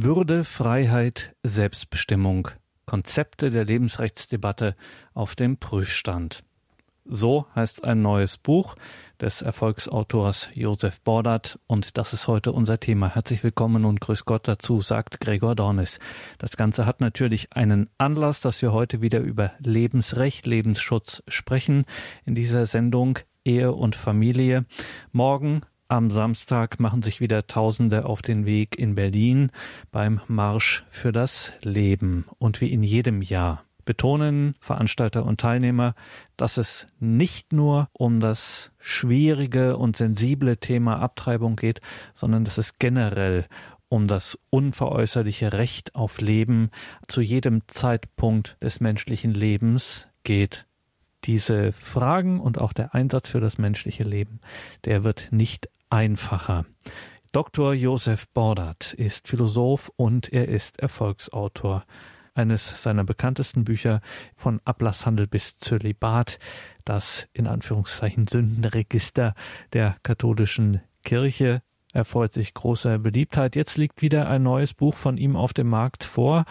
Würde, Freiheit, Selbstbestimmung. Konzepte der Lebensrechtsdebatte auf dem Prüfstand. So heißt ein neues Buch des Erfolgsautors Josef Bordert und das ist heute unser Thema. Herzlich willkommen und grüß Gott dazu, sagt Gregor Dornis. Das Ganze hat natürlich einen Anlass, dass wir heute wieder über Lebensrecht, Lebensschutz sprechen in dieser Sendung Ehe und Familie. Morgen am Samstag machen sich wieder Tausende auf den Weg in Berlin beim Marsch für das Leben. Und wie in jedem Jahr betonen Veranstalter und Teilnehmer, dass es nicht nur um das schwierige und sensible Thema Abtreibung geht, sondern dass es generell um das unveräußerliche Recht auf Leben zu jedem Zeitpunkt des menschlichen Lebens geht. Diese Fragen und auch der Einsatz für das menschliche Leben, der wird nicht einfacher. Dr. Josef Bordert ist Philosoph und er ist Erfolgsautor eines seiner bekanntesten Bücher von Ablasshandel bis Zölibat, das in Anführungszeichen Sündenregister der katholischen Kirche erfreut sich großer Beliebtheit. Jetzt liegt wieder ein neues Buch von ihm auf dem Markt vor,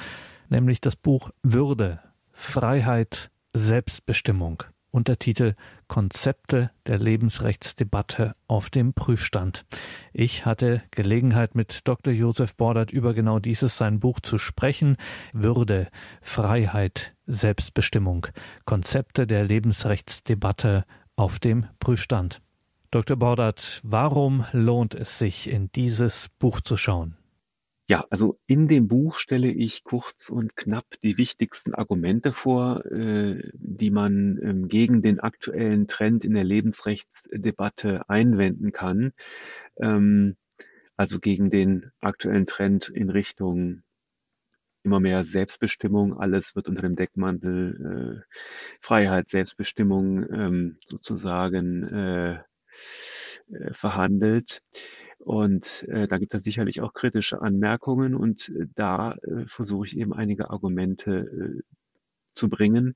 nämlich das Buch Würde, Freiheit, Selbstbestimmung. Untertitel Konzepte der Lebensrechtsdebatte auf dem Prüfstand. Ich hatte Gelegenheit, mit Dr. Josef Bordert über genau dieses sein Buch zu sprechen. Würde, Freiheit, Selbstbestimmung. Konzepte der Lebensrechtsdebatte auf dem Prüfstand. Dr. Bordert, warum lohnt es sich, in dieses Buch zu schauen? Ja, also in dem Buch stelle ich kurz und knapp die wichtigsten Argumente vor, äh, die man ähm, gegen den aktuellen Trend in der Lebensrechtsdebatte einwenden kann. Ähm, also gegen den aktuellen Trend in Richtung immer mehr Selbstbestimmung. Alles wird unter dem Deckmantel äh, Freiheit, Selbstbestimmung ähm, sozusagen äh, äh verhandelt. Und äh, da gibt es sicherlich auch kritische Anmerkungen und äh, da äh, versuche ich eben einige Argumente äh, zu bringen.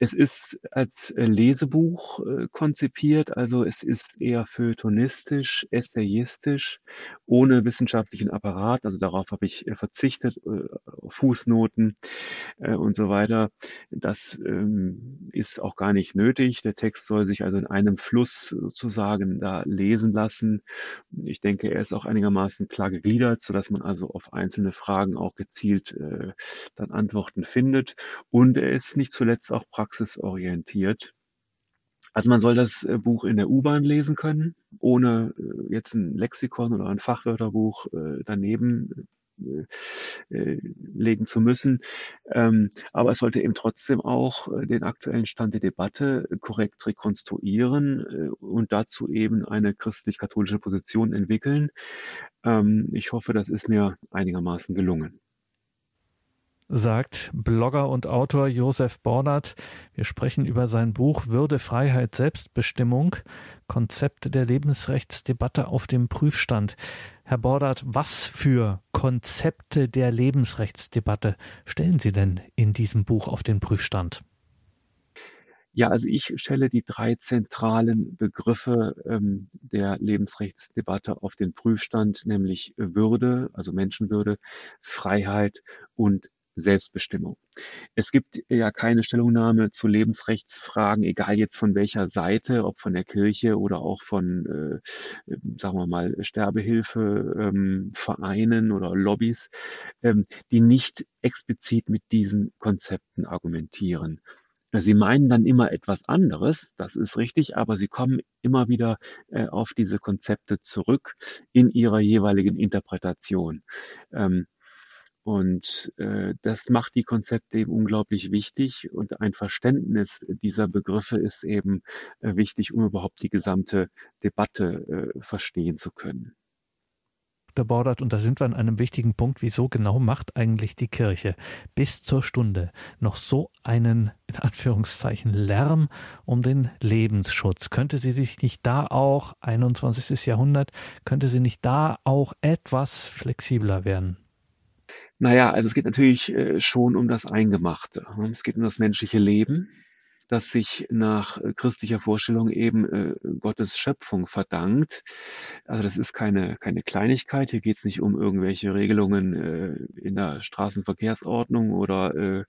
Es ist als äh, Lesebuch äh, konzipiert, also es ist eher feuilletonistisch, essayistisch, ohne wissenschaftlichen Apparat. Also darauf habe ich äh, verzichtet, Fußnoten und so weiter. Das ähm, ist auch gar nicht nötig. Der Text soll sich also in einem Fluss sozusagen da lesen lassen. Ich denke, er ist auch einigermaßen klar gegliedert, sodass man also auf einzelne Fragen auch gezielt dann Antworten findet. Und er ist nicht zuletzt auch praktisch praxisorientiert. Also man soll das äh, Buch in der U-Bahn lesen können, ohne äh, jetzt ein Lexikon oder ein Fachwörterbuch äh, daneben legen zu müssen. Ähm, aber es sollte eben trotzdem auch den aktuellen Stand der Debatte korrekt rekonstruieren und dazu eben eine christlich-katholische Position entwickeln. Ähm, ich hoffe, das ist mir einigermaßen gelungen sagt Blogger und Autor Josef Bornert. Wir sprechen über sein Buch Würde, Freiheit, Selbstbestimmung, Konzepte der Lebensrechtsdebatte auf dem Prüfstand. Herr Bordert, was für Konzepte der Lebensrechtsdebatte stellen Sie denn in diesem Buch auf den Prüfstand? Ja, also ich stelle die drei zentralen Begriffe ähm, der Lebensrechtsdebatte auf den Prüfstand, nämlich Würde, also Menschenwürde, Freiheit und Selbstbestimmung. Es gibt ja keine Stellungnahme zu Lebensrechtsfragen, egal jetzt von welcher Seite, ob von der Kirche oder auch von, äh, sagen wir mal, Sterbehilfe, ähm, oder Lobbys, ähm, die nicht explizit mit diesen Konzepten argumentieren. Sie meinen dann immer etwas anderes, das ist richtig, aber sie kommen immer wieder äh, auf diese Konzepte zurück in ihrer jeweiligen Interpretation. Ähm, und äh, das macht die Konzepte eben unglaublich wichtig und ein Verständnis dieser Begriffe ist eben äh, wichtig, um überhaupt die gesamte Debatte äh, verstehen zu können. Der Bordert, und da sind wir an einem wichtigen Punkt, wieso genau macht eigentlich die Kirche bis zur Stunde noch so einen, in Anführungszeichen, Lärm um den Lebensschutz? Könnte sie sich nicht da auch, 21. Jahrhundert, könnte sie nicht da auch etwas flexibler werden? Naja, also es geht natürlich äh, schon um das Eingemachte. Ne? Es geht um das menschliche Leben. das sich nach christlicher Vorstellung eben äh, Gottes Schöpfung verdankt. Also das ist keine, keine Kleinigkeit. Hier geht es nicht um irgendwelche Regelungen äh, in der Straßenverkehrsordnung oder äh,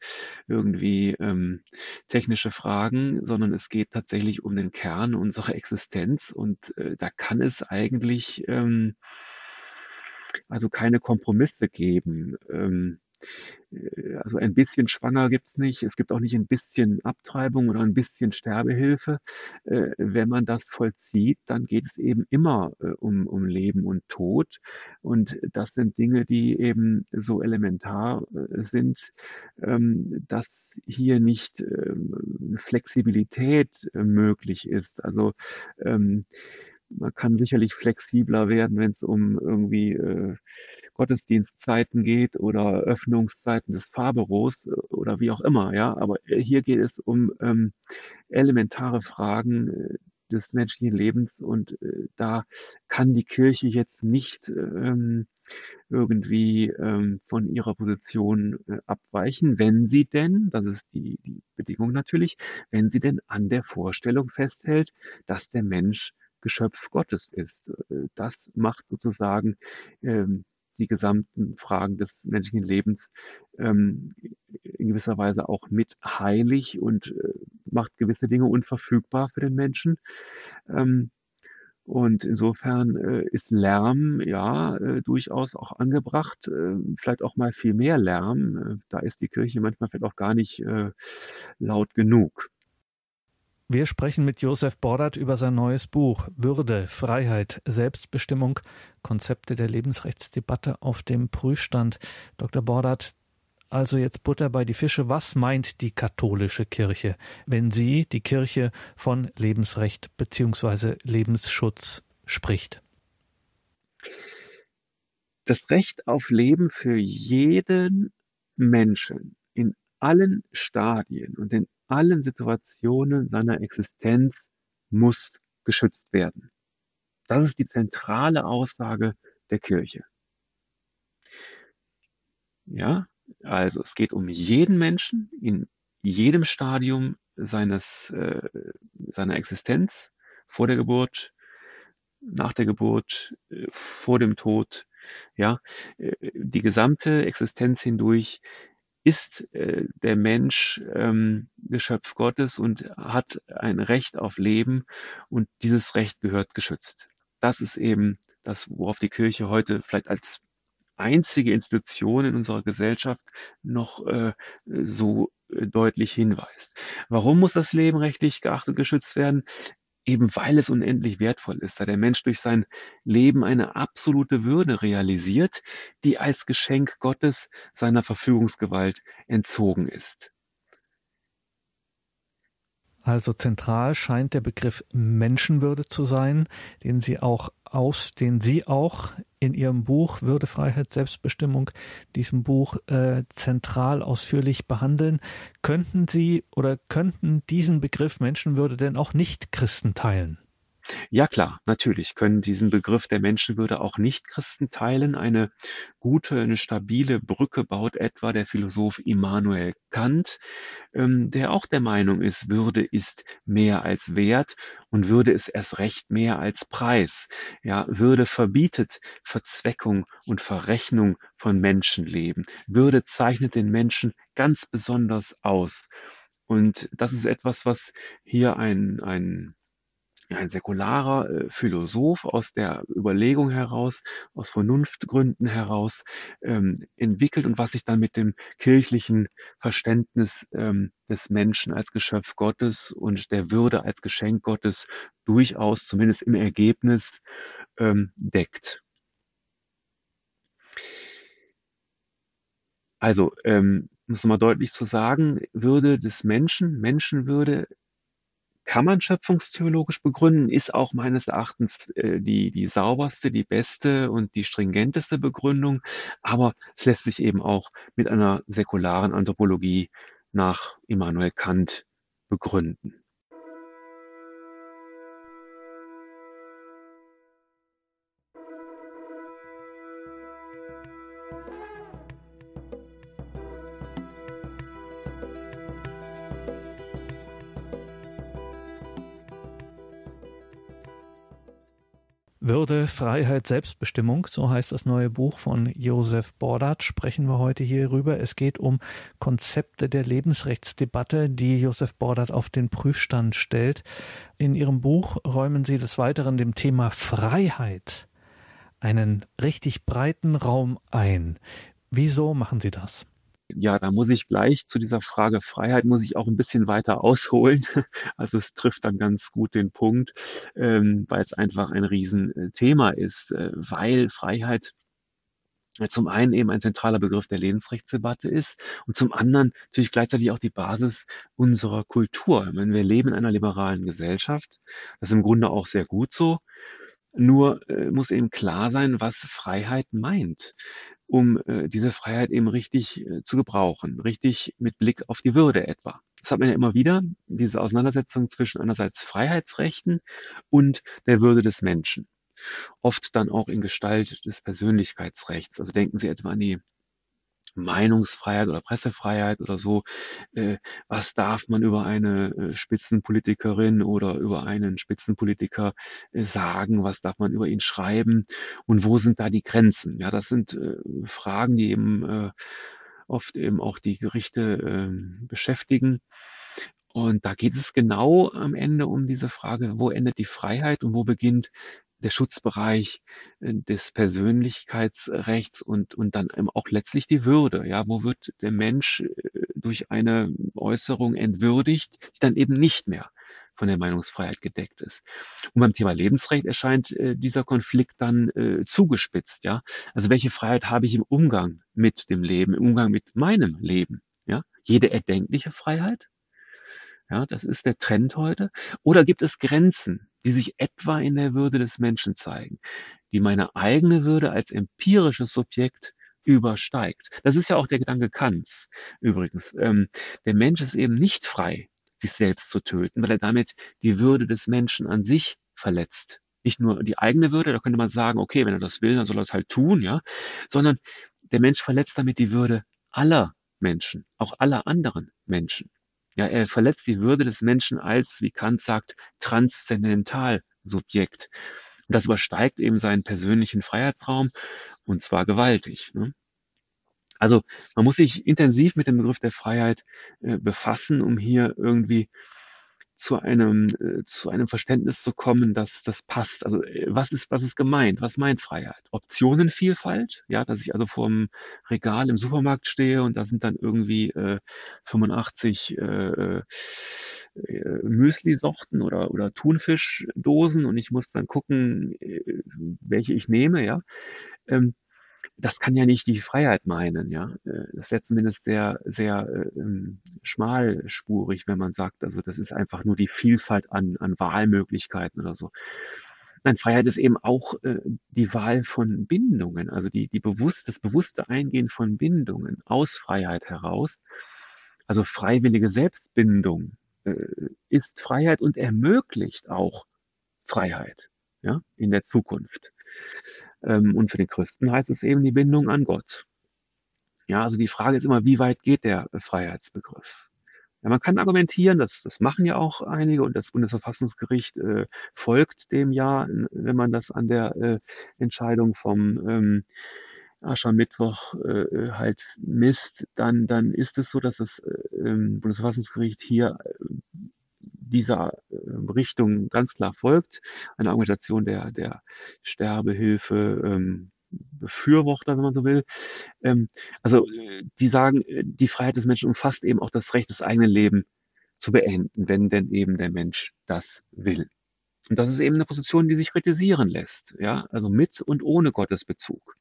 irgendwie ähm, technische Fragen, sondern es geht tatsächlich um den Kern unserer Existenz und äh, da kann es eigentlich ähm, also keine Kompromisse geben. Ähm, äh, also ein bisschen schwanger gibt's nicht. Es gibt auch nicht ein bisschen Abtreibung oder ein bisschen Sterbehilfe. Äh, wenn man das vollzieht, dann geht es eben immer äh, um, um Leben und Tod. Und das sind Dinge, die eben so elementar sind, ähm, dass hier nicht ähm, Flexibilität möglich ist. Also ähm, man kann sicherlich flexibler werden, wenn es um irgendwie äh, Gottesdienstzeiten geht oder Öffnungszeiten des Fahrbüros äh, oder wie auch immer, ja. Aber äh, hier geht es um ähm, elementare Fragen äh, des menschlichen Lebens und äh, da kann die Kirche jetzt nicht ähm, irgendwie ähm, von ihrer Position äh, abweichen, wenn sie denn, das ist die, die Bedingung natürlich, wenn sie denn an der Vorstellung festhält, dass der Mensch Geschöpf Gottes ist. Äh, das macht sozusagen ähm, die gesamten Fragen des menschlichen Lebens ähm, in gewisser Weise auch mit heilig und äh, macht gewisse Dinge unverfügbar für den Menschen. Ähm, und insofern äh, ist Lärm ja äh, durchaus auch angebracht, äh, vielleicht auch mal viel mehr Lärm. Äh, da ist die Kirche manchmal vielleicht auch gar nicht äh, laut genug. Wir sprechen mit Josef Bordert über sein neues Buch Würde, Freiheit, Selbstbestimmung, Konzepte der Lebensrechtsdebatte auf dem Prüfstand. Dr. Bordert, also jetzt Butter bei die Fische. Was meint die katholische Kirche, wenn sie, die Kirche, von Lebensrecht bzw. Lebensschutz spricht? Das Recht auf Leben für jeden Menschen in allen Stadien und in allen Situationen seiner Existenz muss geschützt werden. Das ist die zentrale Aussage der Kirche. Ja, also es geht um jeden Menschen in jedem Stadium seines, äh, seiner Existenz, vor der Geburt, nach der Geburt, äh, vor dem Tod, ja, äh, die gesamte Existenz hindurch ist äh, der Mensch ähm, Geschöpf Gottes und hat ein Recht auf Leben und dieses Recht gehört geschützt. Das ist eben das, worauf die Kirche heute vielleicht als einzige Institution in unserer Gesellschaft noch äh, so äh, deutlich hinweist. Warum muss das Leben rechtlich geachtet geschützt werden? Eben weil es unendlich wertvoll ist, da der Mensch durch sein Leben eine absolute Würde realisiert, die als Geschenk Gottes seiner Verfügungsgewalt entzogen ist. Also zentral scheint der Begriff Menschenwürde zu sein, den Sie auch aus, den Sie auch in Ihrem Buch Würde, Freiheit, Selbstbestimmung, diesem Buch äh, zentral ausführlich behandeln. Könnten Sie oder könnten diesen Begriff Menschenwürde denn auch nicht Christen teilen? Ja klar, natürlich können diesen Begriff der Menschenwürde auch Nichtchristen teilen. Eine gute, eine stabile Brücke baut etwa der Philosoph Immanuel Kant, ähm, der auch der Meinung ist, Würde ist mehr als Wert und Würde ist erst recht mehr als Preis. Ja, Würde verbietet Verzweckung und Verrechnung von Menschenleben. Würde zeichnet den Menschen ganz besonders aus. Und das ist etwas, was hier ein, ein ein säkularer äh, Philosoph aus der Überlegung heraus, aus Vernunftgründen heraus ähm, entwickelt und was sich dann mit dem kirchlichen Verständnis ähm, des Menschen als Geschöpf Gottes und der Würde als Geschenk Gottes durchaus, zumindest im Ergebnis, ähm, deckt. Also, ähm, muss mal deutlich zu sagen, Würde des Menschen, Menschenwürde kann man schöpfungstheologisch begründen, ist auch meines Erachtens äh, die, die sauberste, die beste und die stringenteste Begründung, aber es lässt sich eben auch mit einer säkularen Anthropologie nach Immanuel Kant begründen. Würde, Freiheit, Selbstbestimmung, so heißt das neue Buch von Josef Bordat, sprechen wir heute hier rüber. Es geht um Konzepte der Lebensrechtsdebatte, die Josef Bordat auf den Prüfstand stellt. In Ihrem Buch räumen Sie des Weiteren dem Thema Freiheit einen richtig breiten Raum ein. Wieso machen Sie das? Ja, da muss ich gleich zu dieser Frage Freiheit muss ich auch ein bisschen weiter ausholen. Also es trifft dann ganz gut den Punkt, ähm, weil es einfach ein Riesenthema ist, äh, weil Freiheit zum einen eben ein zentraler Begriff der Lebensrechtsdebatte ist und zum anderen natürlich gleichzeitig auch die Basis unserer Kultur. Wenn wir leben in einer liberalen Gesellschaft, das ist im Grunde auch sehr gut so, nur äh, muss eben klar sein, was Freiheit meint, um äh, diese Freiheit eben richtig äh, zu gebrauchen, richtig mit Blick auf die Würde etwa. Das hat man ja immer wieder, diese Auseinandersetzung zwischen einerseits Freiheitsrechten und der Würde des Menschen. Oft dann auch in Gestalt des Persönlichkeitsrechts. Also denken Sie etwa an die Meinungsfreiheit oder Pressefreiheit oder so. Äh, was darf man über eine äh, Spitzenpolitikerin oder über einen Spitzenpolitiker äh, sagen? Was darf man über ihn schreiben? Und wo sind da die Grenzen? Ja, das sind äh, Fragen, die eben äh, oft eben auch die Gerichte ähm, beschäftigen. Und da geht es genau am Ende um diese Frage, wo endet die Freiheit und wo beginnt der Schutzbereich äh, des Persönlichkeitsrechts und, und dann auch letztlich die Würde. Ja, wo wird der Mensch äh, durch eine Äußerung entwürdigt, die dann eben nicht mehr von der Meinungsfreiheit gedeckt ist. Und beim Thema Lebensrecht erscheint äh, dieser Konflikt dann äh, zugespitzt. Ja, also welche Freiheit habe ich im Umgang mit dem Leben, im Umgang mit meinem Leben? Ja, jede erdenkliche Freiheit ja, das ist der Trend heute. Oder gibt es Grenzen, die sich etwa in der Würde des Menschen zeigen, die meine eigene Würde als empirisches Subjekt übersteigt? Das ist ja auch der Gedanke Kants übrigens. Ähm, der Mensch ist eben nicht frei, sich selbst zu töten, weil er damit die Würde des Menschen an sich verletzt. Nicht nur die eigene Würde, da könnte man sagen, okay, wenn er das will, dann soll er es halt tun, ja, sondern der Mensch verletzt damit die Würde aller Menschen, auch aller anderen Menschen. Ja, er verletzt die Würde des Menschen als, wie Kant sagt, Transzendentalsubjekt. Das übersteigt eben seinen persönlichen Freiheitsraum und zwar gewaltig. Ne? Also man muss sich intensiv mit dem Begriff der Freiheit äh, befassen, um hier irgendwie zu einem, äh, zu einem Verständnis zu kommen, dass das passt. Also äh, was ist, was ist gemeint? Was meint Freiheit? Optionenvielfalt, ja, dass ich also vorm Regal im Supermarkt stehe und da sind dann irgendwie äh, 85 äh, äh, Müsli-Sorten oder, oder Thunfischdosen und ich muss dann gucken, äh, welche ich nehme, ja. Ähm, das kann ja nicht die Freiheit meinen, ja. Äh, das wäre zumindest sehr, sehr äh, ähm, schmalspurig, wenn man sagt, also das ist einfach nur die Vielfalt an, an Wahlmöglichkeiten oder so. Nein, Freiheit ist eben auch äh, die Wahl von Bindungen, also die, die bewusst, das bewusste Eingehen von Bindungen aus Freiheit heraus. Also freiwillige Selbstbindung äh, ist Freiheit und ermöglicht auch Freiheit ja, in der Zukunft. Ähm, und für den Christen heißt es eben die Bindung an Gott. Ja, also die Frage ist immer, wie weit geht der Freiheitsbegriff? Ja, man kann argumentieren, das, das machen ja auch einige und das Bundesverfassungsgericht äh, folgt dem ja, wenn man das an der äh, Entscheidung vom ähm, Aschermittwoch äh, halt misst, dann, dann ist es so, dass das äh, Bundesverfassungsgericht hier äh, dieser äh, Richtung ganz klar folgt. Eine Argumentation der, der Sterbehilfe, ähm, Befürworter, wenn man so will. Ähm, also die sagen, die Freiheit des Menschen umfasst eben auch das Recht, das eigene Leben zu beenden, wenn denn eben der Mensch das will. Und das ist eben eine Position, die sich kritisieren lässt, ja, also mit und ohne Gottesbezug.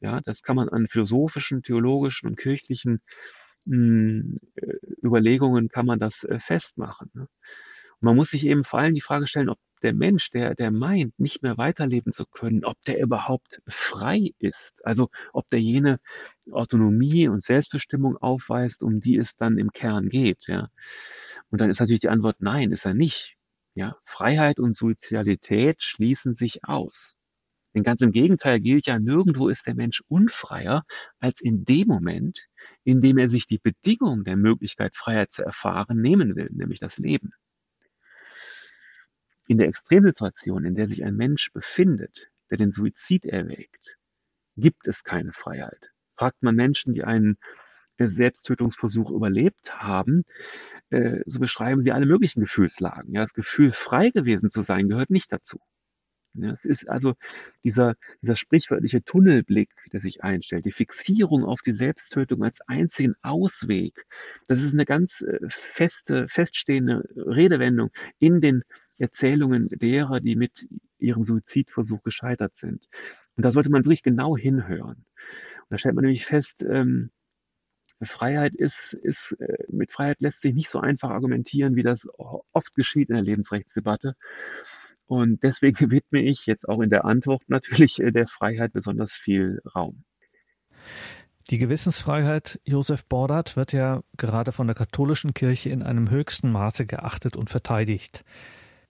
Ja, das kann man an philosophischen, theologischen und kirchlichen äh, Überlegungen kann man das äh, festmachen. Ne? Und man muss sich eben vor allem die Frage stellen, ob der Mensch, der, der meint, nicht mehr weiterleben zu können, ob der überhaupt frei ist. Also ob der jene Autonomie und Selbstbestimmung aufweist, um die es dann im Kern geht. Ja. Und dann ist natürlich die Antwort, nein, ist er nicht. Ja. Freiheit und Sozialität schließen sich aus. Denn ganz im Gegenteil gilt ja, nirgendwo ist der Mensch unfreier als in dem Moment, in dem er sich die Bedingung der Möglichkeit, Freiheit zu erfahren, nehmen will, nämlich das Leben. in der Extremsituation, in der sich ein Mensch befindet, der den Suizid erwägt, gibt es keine Freiheit. Fragt man Menschen, die einen äh, Selbsttötungsversuch überlebt haben, äh, so beschreiben sie alle möglichen Gefühlslagen. Ja, das Gefühl, frei gewesen zu sein, gehört nicht dazu. Ja, es ist also dieser, dieser sprichwörtliche Tunnelblick, der sich einstellt, die Fixierung auf die Selbsttötung als einzigen Ausweg. Das ist eine ganz äh, feste, feststehende Redewendung in den Erzählungen derer, die mit ihrem Suizidversuch gescheitert sind. Und da sollte man wirklich genau hinhören. Und da stellt man nämlich fest, ähm, Freiheit ist, ist, äh, mit Freiheit lässt sich nicht so einfach argumentieren, wie das oft geschieht in der Lebensrechtsdebatte. Und deswegen widme ich jetzt auch in der Antwort natürlich äh, der Freiheit besonders viel Raum. Die Gewissensfreiheit Josef Bordert wird ja gerade von der katholischen Kirche in einem höchsten Maße geachtet und verteidigt.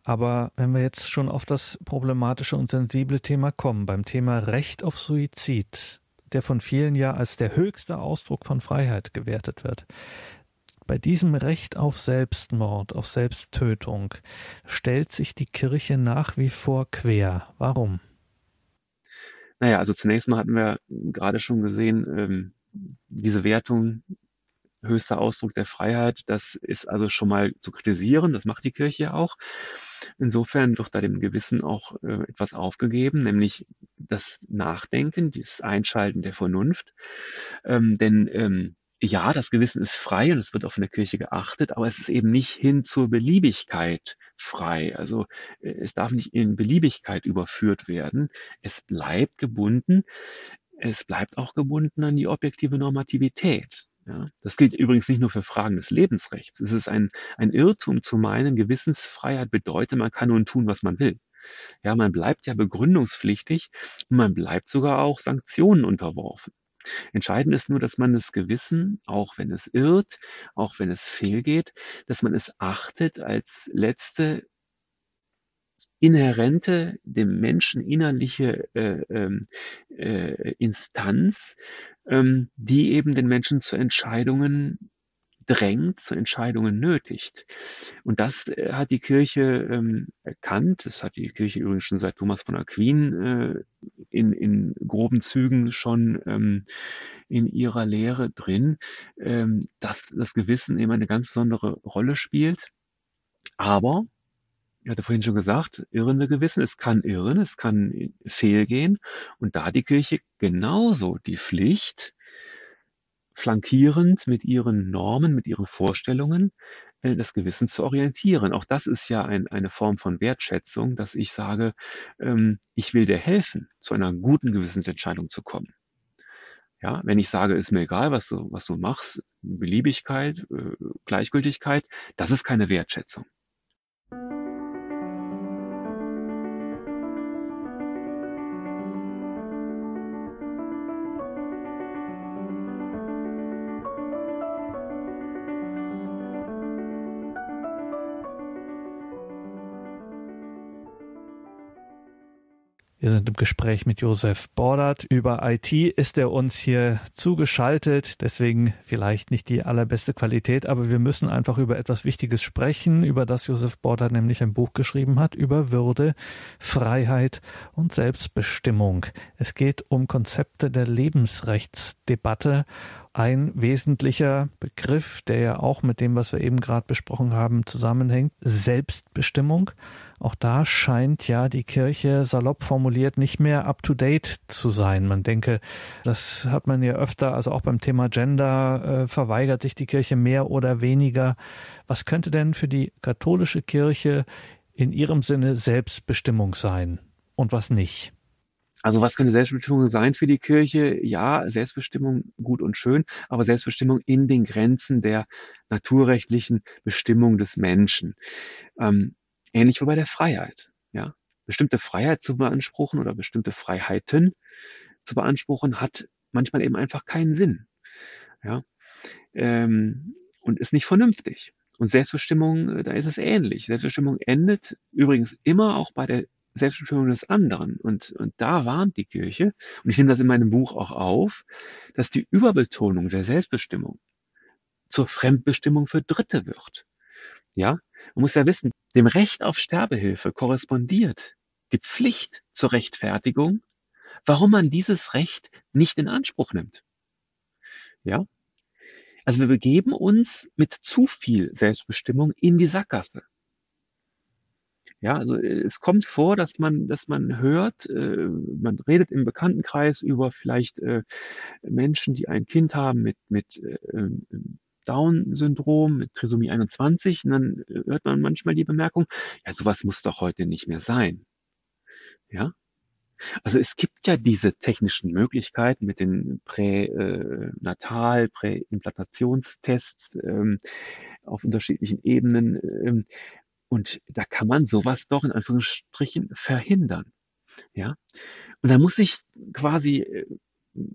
Aber wenn wir jetzt schon auf das problematische und sensible Thema kommen, beim Thema Recht auf Suizid, der von vielen ja als der höchste Ausdruck von Freiheit gewertet wird. Bei diesem Recht auf Selbstmord, auf Selbsttötung stellt sich die Kirche nach wie vor quer. Warum? Naja, also zunächst mal hatten wir gerade schon gesehen, ähm, diese Wertung höchster Ausdruck der Freiheit, das ist also schon mal zu kritisieren, das macht die Kirche auch. Insofern wird da dem Gewissen auch äh, etwas aufgegeben, nämlich das Nachdenken, das Einschalten der Vernunft. Ähm, denn ähm, ja, das Gewissen ist frei und es wird auch von der Kirche geachtet, aber es ist eben nicht hin zur Beliebigkeit frei. Also äh, es darf nicht in Beliebigkeit überführt werden. Es bleibt gebunden. Es bleibt auch gebunden an die objektive Normativität. Ja, das gilt übrigens nicht nur für Fragen des Lebensrechts. Es ist ein, ein Irrtum zu meinen, Gewissensfreiheit bedeutet, man kann nun tun, was man will. Ja, man bleibt ja begründungspflichtig und man bleibt sogar auch Sanktionen unterworfen. Entscheidend ist nur, dass man das Gewissen, auch wenn es irrt, auch wenn es fehlgeht, dass man es achtet als letzte inhärente, dem Menschen innerliche äh, ähm, äh, Instanz, ähm, die eben den Menschen zu Entscheidungen drängt, zu Entscheidungen nötigt. Und das äh, hat die Kirche ähm, erkannt. Das hat die Kirche übrigens schon seit Thomas von Aquin äh, in, in groben Zügen schon ähm, in ihrer Lehre drin, ähm, dass das Gewissen eben eine ganz besondere Rolle spielt. Aber ich hatte vorhin schon gesagt, irrende Gewissen, es kann irren, es kann fehlgehen. Und da die Kirche genauso die Pflicht, flankierend mit ihren Normen, mit ihren Vorstellungen, äh, das Gewissen zu orientieren. Auch das ist ja ein, eine Form von Wertschätzung, dass ich sage, ähm, ich will dir helfen, zu einer guten Gewissensentscheidung zu kommen. Ja, wenn ich sage, ist mir egal, was du, was du machst, Beliebigkeit, äh, Gleichgültigkeit, das ist keine Wertschätzung. Wir sind im Gespräch mit Josef Bordert. Über IT ist er uns hier zugeschaltet. Deswegen vielleicht nicht die allerbeste Qualität, aber wir müssen einfach über etwas Wichtiges sprechen, über das Josef Bordert nämlich ein Buch geschrieben hat, über Würde, Freiheit und Selbstbestimmung. Es geht um Konzepte der Lebensrechtsdebatte ein wesentlicher Begriff, der ja auch mit dem, was wir eben gerade besprochen haben, zusammenhängt, Selbstbestimmung. Auch da scheint ja die Kirche salopp formuliert nicht mehr up-to-date zu sein. Man denke, das hat man ja öfter, also auch beim Thema Gender äh, verweigert sich die Kirche mehr oder weniger. Was könnte denn für die katholische Kirche in ihrem Sinne Selbstbestimmung sein und was nicht? Also was könnte Selbstbestimmung sein für die Kirche? Ja, Selbstbestimmung gut und schön, aber Selbstbestimmung in den Grenzen der naturrechtlichen Bestimmung des Menschen. Ähm, Ähnlich wie bei der Freiheit. Ja? Bestimmte Freiheit zu beanspruchen oder bestimmte Freiheiten zu beanspruchen, hat manchmal eben einfach keinen Sinn. Ja? Ähm, und ist nicht vernünftig. Und Selbstbestimmung, äh, da ist es ähnlich. Selbstbestimmung endet übrigens immer auch bei der Selbstbestimmung des anderen. Und, und da warnt die Kirche, und ich nehme das in meinem Buch auch auf, dass die Überbetonung der Selbstbestimmung zur Fremdbestimmung für Dritte wird. Ja, man muss ja wissen, dem Recht auf Sterbehilfe korrespondiert die Pflicht zur Rechtfertigung, warum man dieses Recht nicht in Anspruch nimmt. Ja? Also wir begeben uns mit zu viel Selbstbestimmung in die Sackgasse. Ja, also äh, es kommt vor, dass man, dass man hört, äh, man redet im Bekanntenkreis über vielleicht äh, Menschen, die ein Kind haben mit, mit äh, ähm, Down-Syndrom, mit Trisomie 21, und dann äh, hört man manchmal die Bemerkung, ja, sowas muss doch heute nicht mehr sein. Ja, also es gibt ja diese technischen Möglichkeiten mit den Pränatal, Präimplantationstests ähm, auf unterschiedlichen Ebenen. Ähm, und da kann man sowas doch in Anführungsstrichen verhindern. Ja. Und da muss ich quasi äh,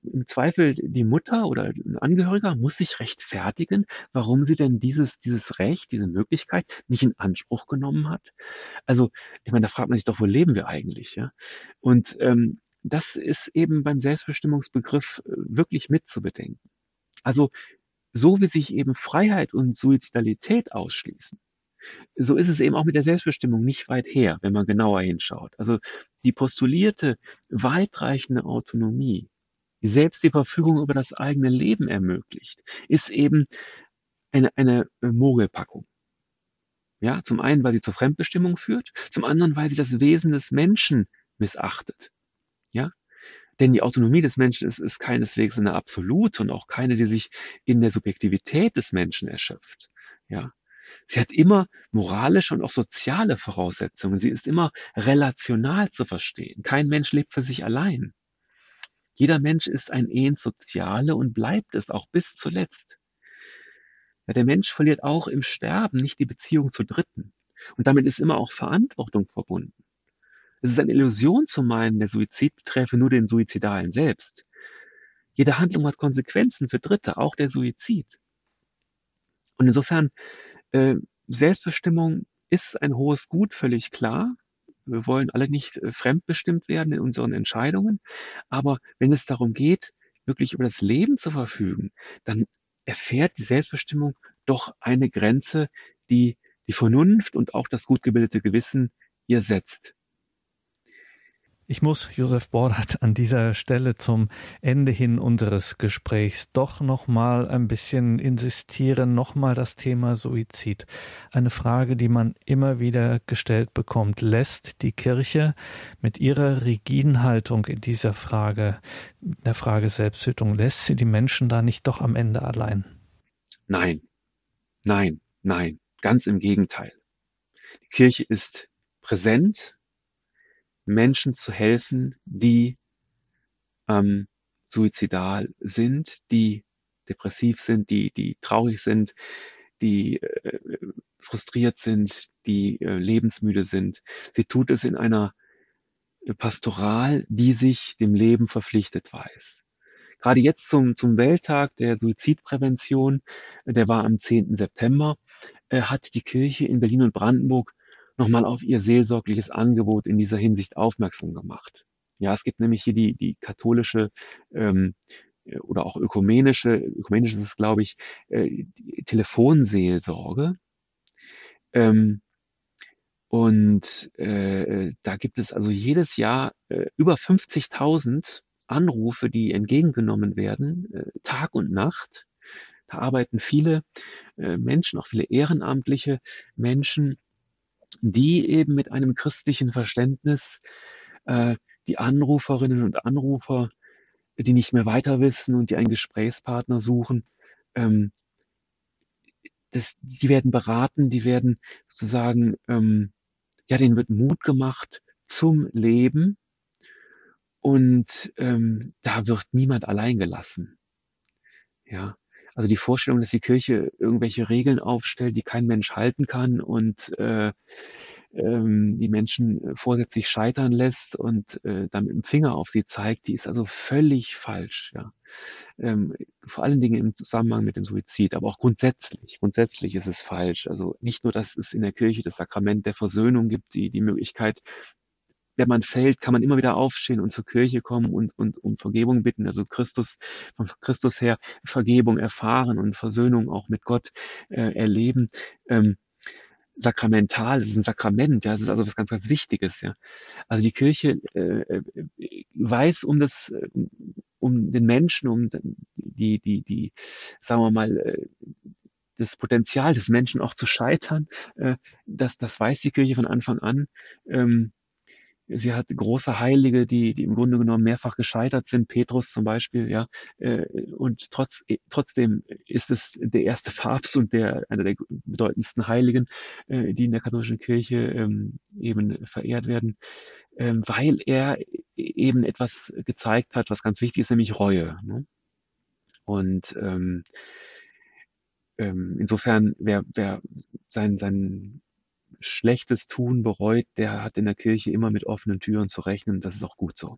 im Zweifel die Mutter oder ein Angehöriger muss sich rechtfertigen, warum sie denn dieses, dieses Recht, diese Möglichkeit nicht in Anspruch genommen hat. Also, ich meine, da fragt man sich doch, wo leben wir eigentlich, ja? Und ähm, das ist eben beim Selbstbestimmungsbegriff äh, wirklich mitzubedenken. Also, so wie sich eben Freiheit und Suizidalität ausschließen, so ist es eben auch mit der Selbstbestimmung nicht weit her, wenn man genauer hinschaut. Also die postulierte weitreichende Autonomie die selbst die Verfügung über das eigene Leben ermöglicht, ist eben eine, eine äh, Mogelpackung. Ja, zum einen, weil sie zur Fremdbestimmung führt, zum anderen, weil sie das Wesen des Menschen missachtet. Ja, denn die Autonomie des Menschen ist, ist keineswegs eine absolute und auch keine, die sich in der Subjektivität des Menschen erschöpft. Ja, sie hat immer moralische und auch soziale Voraussetzungen. Sie ist immer relational zu verstehen. Kein Mensch lebt für sich allein. Jeder Mensch ist ein Ens Soziale und bleibt es auch bis zuletzt. Ja, der Mensch verliert auch im Sterben nicht die Beziehung zu Dritten. Und damit ist immer auch Verantwortung verbunden. Es ist eine Illusion zu meinen, der Suizid betreffe nur den Suizidalen selbst. Jede Handlung hat Konsequenzen für Dritte, auch der Suizid. Und insofern, äh, Selbstbestimmung ist ein hohes Gut, völlig klar. Wir wollen alle nicht äh, fremdbestimmt werden in unseren Entscheidungen. Aber wenn es darum geht, wirklich über das Leben zu verfügen, dann erfährt die Selbstbestimmung doch eine Grenze, die die Vernunft und auch das gut gebildete Gewissen ihr setzt. Ich muss Josef Bordert an dieser Stelle zum Ende hin unseres Gesprächs doch noch mal ein bisschen insistieren, noch mal das Thema Suizid. Eine Frage, die man immer wieder gestellt bekommt. Lässt die Kirche mit ihrer rigiden Haltung in dieser Frage, der Frage Selbsthütung, lässt sie die Menschen da nicht doch am Ende allein? Nein, nein, nein, ganz im Gegenteil. Die Kirche ist präsent, Menschen zu helfen, die ähm, suizidal sind, die depressiv sind, die, die traurig sind, die äh, frustriert sind, die äh, lebensmüde sind. Sie tut es in einer Pastoral, die sich dem Leben verpflichtet weiß. Gerade jetzt zum, zum Welttag der Suizidprävention, der war am 10. September, äh, hat die Kirche in Berlin und Brandenburg nochmal auf ihr seelsorgliches Angebot in dieser Hinsicht aufmerksam gemacht. Ja, es gibt nämlich hier die, die katholische ähm, äh, oder auch ökumenische, ökumenisch ist es, glaube ich, äh, Telefonseelsorge. Ähm, und äh, da gibt es also jedes Jahr äh, über 50.000 Anrufe, die entgegengenommen werden, äh, Tag und Nacht. Da arbeiten viele äh, Menschen, auch viele ehrenamtliche Menschen, die eben mit einem christlichen Verständnis äh, die Anruferinnen und Anrufer, die nicht mehr weiter wissen und die einen Gesprächspartner suchen, ähm, das, die werden beraten, die werden sozusagen, ähm, ja, denen wird Mut gemacht zum Leben und ähm, da wird niemand allein gelassen. Ja, also die Vorstellung, dass die Kirche irgendwelche Regeln aufstellt, die kein Mensch halten kann und äh, ähm, die Menschen vorsätzlich scheitern lässt und äh, dann mit dem Finger auf sie zeigt, die ist also völlig falsch. Ja. Ähm, vor allen Dingen im Zusammenhang mit dem Suizid, aber auch grundsätzlich. Grundsätzlich ist es falsch. Also nicht nur, dass es in der Kirche das Sakrament der Versöhnung gibt, die die Möglichkeit wenn man fällt, kann man immer wieder aufstehen und zur Kirche kommen und, und um Vergebung bitten. Also Christus, von Christus her Vergebung erfahren und Versöhnung auch mit Gott äh, erleben. Ähm, sakramental, es ist ein Sakrament, ja, es ist also was ganz, ganz Wichtiges, ja. Also die Kirche äh, äh weiß um das, äh, um den Menschen, um die, die, die, sagen wir mal, äh, das Potenzial des Menschen auch zu scheitern, äh, das, das weiß die Kirche von Anfang an. Ähm, sie hat große Heilige, die, die im Grunde genommen mehrfach gescheitert sind, Petrus zum Beispiel, ja, äh, und trotz, äh, trotzdem ist es der erste Papst und der, einer der bedeutendsten Heiligen, äh, die in der katholischen Kirche ähm, eben verehrt werden, ähm, weil er eben etwas gezeigt hat, was ganz wichtig ist, nämlich Reue. Ne? Und ähm, ähm, insofern, wer, wer sein, sein schlechtes Tun bereut, der hat in der Kirche immer mit offenen Türen zu rechnen. Das ist auch gut so.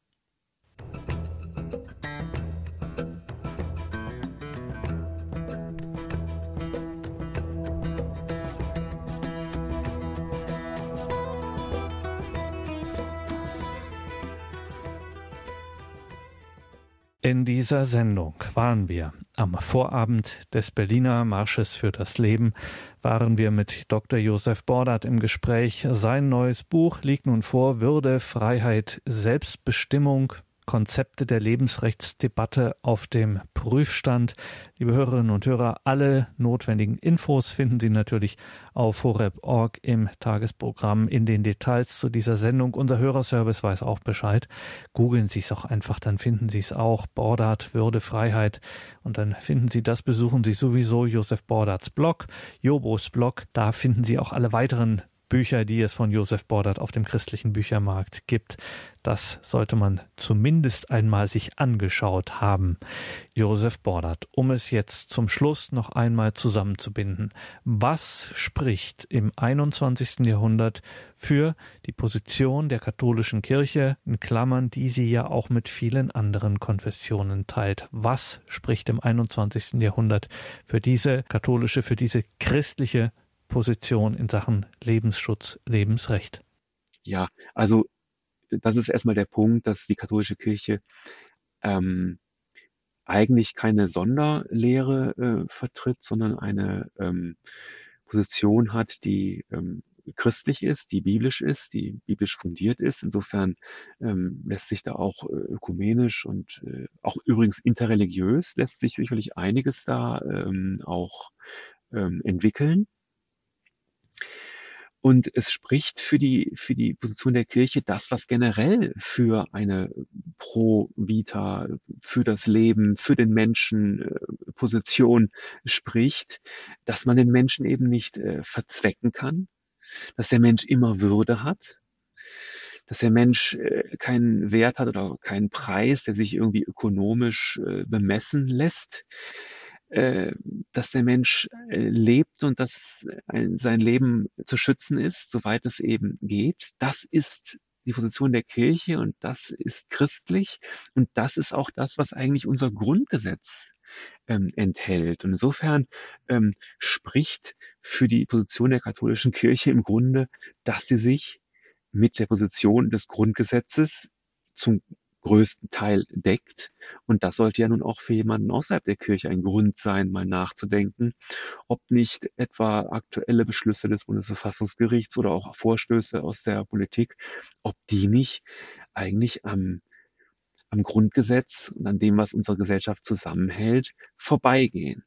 In dieser Sendung waren wir am Vorabend des Berliner Marsches für das Leben, waren wir mit Dr. Josef Bordert im Gespräch. Sein neues Buch liegt nun vor Würde, Freiheit, Selbstbestimmung, Konzepte der Lebensrechtsdebatte auf dem Prüfstand. Liebe Hörerinnen und Hörer, alle notwendigen Infos finden Sie natürlich auf horeb.org im Tagesprogramm in den Details zu dieser Sendung. Unser Hörerservice weiß auch Bescheid. Googeln Sie es auch einfach, dann finden Sie es auch. Bordart, Würde, Freiheit. Und dann finden Sie das, besuchen Sie sowieso Josef Bordarts Blog, Jobos Blog. Da finden Sie auch alle weiteren Bücher, die es von Josef Bordert auf dem christlichen Büchermarkt gibt. Das sollte man zumindest einmal sich angeschaut haben. Josef Bordert, um es jetzt zum Schluss noch einmal zusammenzubinden. Was spricht im 21. Jahrhundert für die Position der katholischen Kirche, in Klammern, die sie ja auch mit vielen anderen Konfessionen teilt? Was spricht im 21. Jahrhundert für diese katholische, für diese christliche Position in Sachen Lebensschutz, Lebensrecht? Ja, also das ist erstmal der Punkt, dass die katholische Kirche ähm, eigentlich keine Sonderlehre äh, vertritt, sondern eine ähm, Position hat, die ähm, christlich ist, die biblisch ist, die biblisch fundiert ist. Insofern ähm, lässt sich da auch äh, ökumenisch und äh, auch übrigens interreligiös lässt sich sicherlich einiges da ähm, auch ähm, entwickeln. Und es spricht für die, für die Position der Kirche das, was generell für eine Pro Vita, für das Leben, für den Menschen äh, Position spricht, dass man den Menschen eben nicht äh, verzwecken kann, dass der Mensch immer Würde hat, dass der Mensch äh, keinen Wert hat oder keinen Preis, der sich irgendwie ökonomisch bemessen lässt, äh, dass der Mensch äh, lebt und dass sein Leben zu schützen ist, soweit es eben geht. Das ist die Position der Kirche und das ist christlich und das ist auch das, was eigentlich unser Grundgesetz ähm, enthält. Und insofern ähm, spricht für die Position der katholischen Kirche im Grunde, dass sie sich mit der Position des Grundgesetzes zum größten Teil deckt. Und das sollte ja nun auch für jemanden außerhalb der Kirche ein Grund sein, mal nachzudenken, ob nicht etwa aktuelle Beschlüsse des Bundesverfassungsgerichts oder auch Vorstöße aus der Politik, ob die nicht eigentlich am, am Grundgesetz und an dem, was unsere Gesellschaft zusammenhält, vorbeigehen.